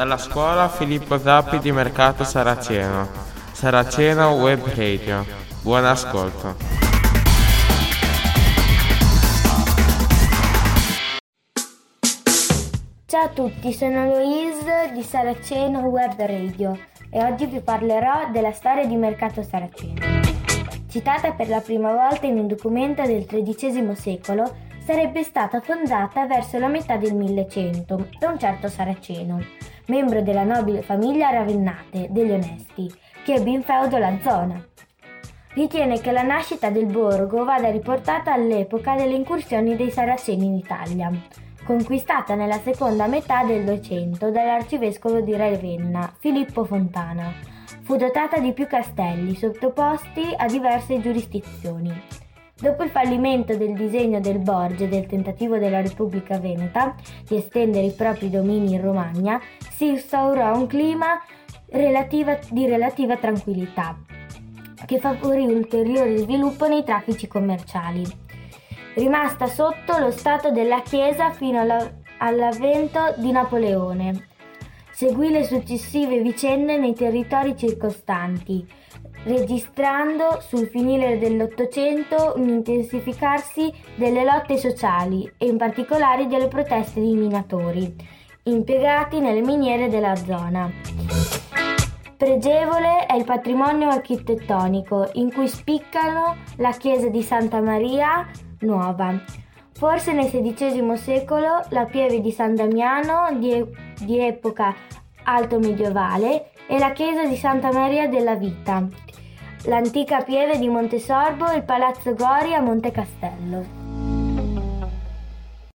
Dalla scuola Filippo Zappi di Mercato Saraceno. Saraceno Web Radio. Buon ascolto. Ciao a tutti, sono Louise di Saraceno Web Radio e oggi vi parlerò della storia di Mercato Saraceno. Citata per la prima volta in un documento del XIII secolo, sarebbe stata fondata verso la metà del 1100 da un certo Saraceno, membro della nobile famiglia Ravennate degli Onesti, che ebbe in feudo la zona. Ritiene che la nascita del borgo vada riportata all'epoca delle incursioni dei Saraceni in Italia, conquistata nella seconda metà del Duecento dall'arcivescovo di Ravenna, Filippo Fontana. Fu dotata di più castelli sottoposti a diverse giurisdizioni. Dopo il fallimento del disegno del Borgia e del tentativo della Repubblica Veneta di estendere i propri domini in Romagna, si instaurò un clima relativa, di relativa tranquillità, che favorì ulteriore sviluppo nei traffici commerciali. Rimasta sotto lo stato della Chiesa fino alla, all'avvento di Napoleone. Seguì le successive vicende nei territori circostanti, registrando sul finire dell'Ottocento un intensificarsi delle lotte sociali e in particolare delle proteste di minatori impiegati nelle miniere della zona. Pregevole è il patrimonio architettonico in cui spiccano la chiesa di Santa Maria Nuova, forse nel XVI secolo la pieve di San Damiano di, di epoca alto medievale e la chiesa di Santa Maria della Vita, l'antica pieve di Montesorbo e il Palazzo Gori a Monte Castello.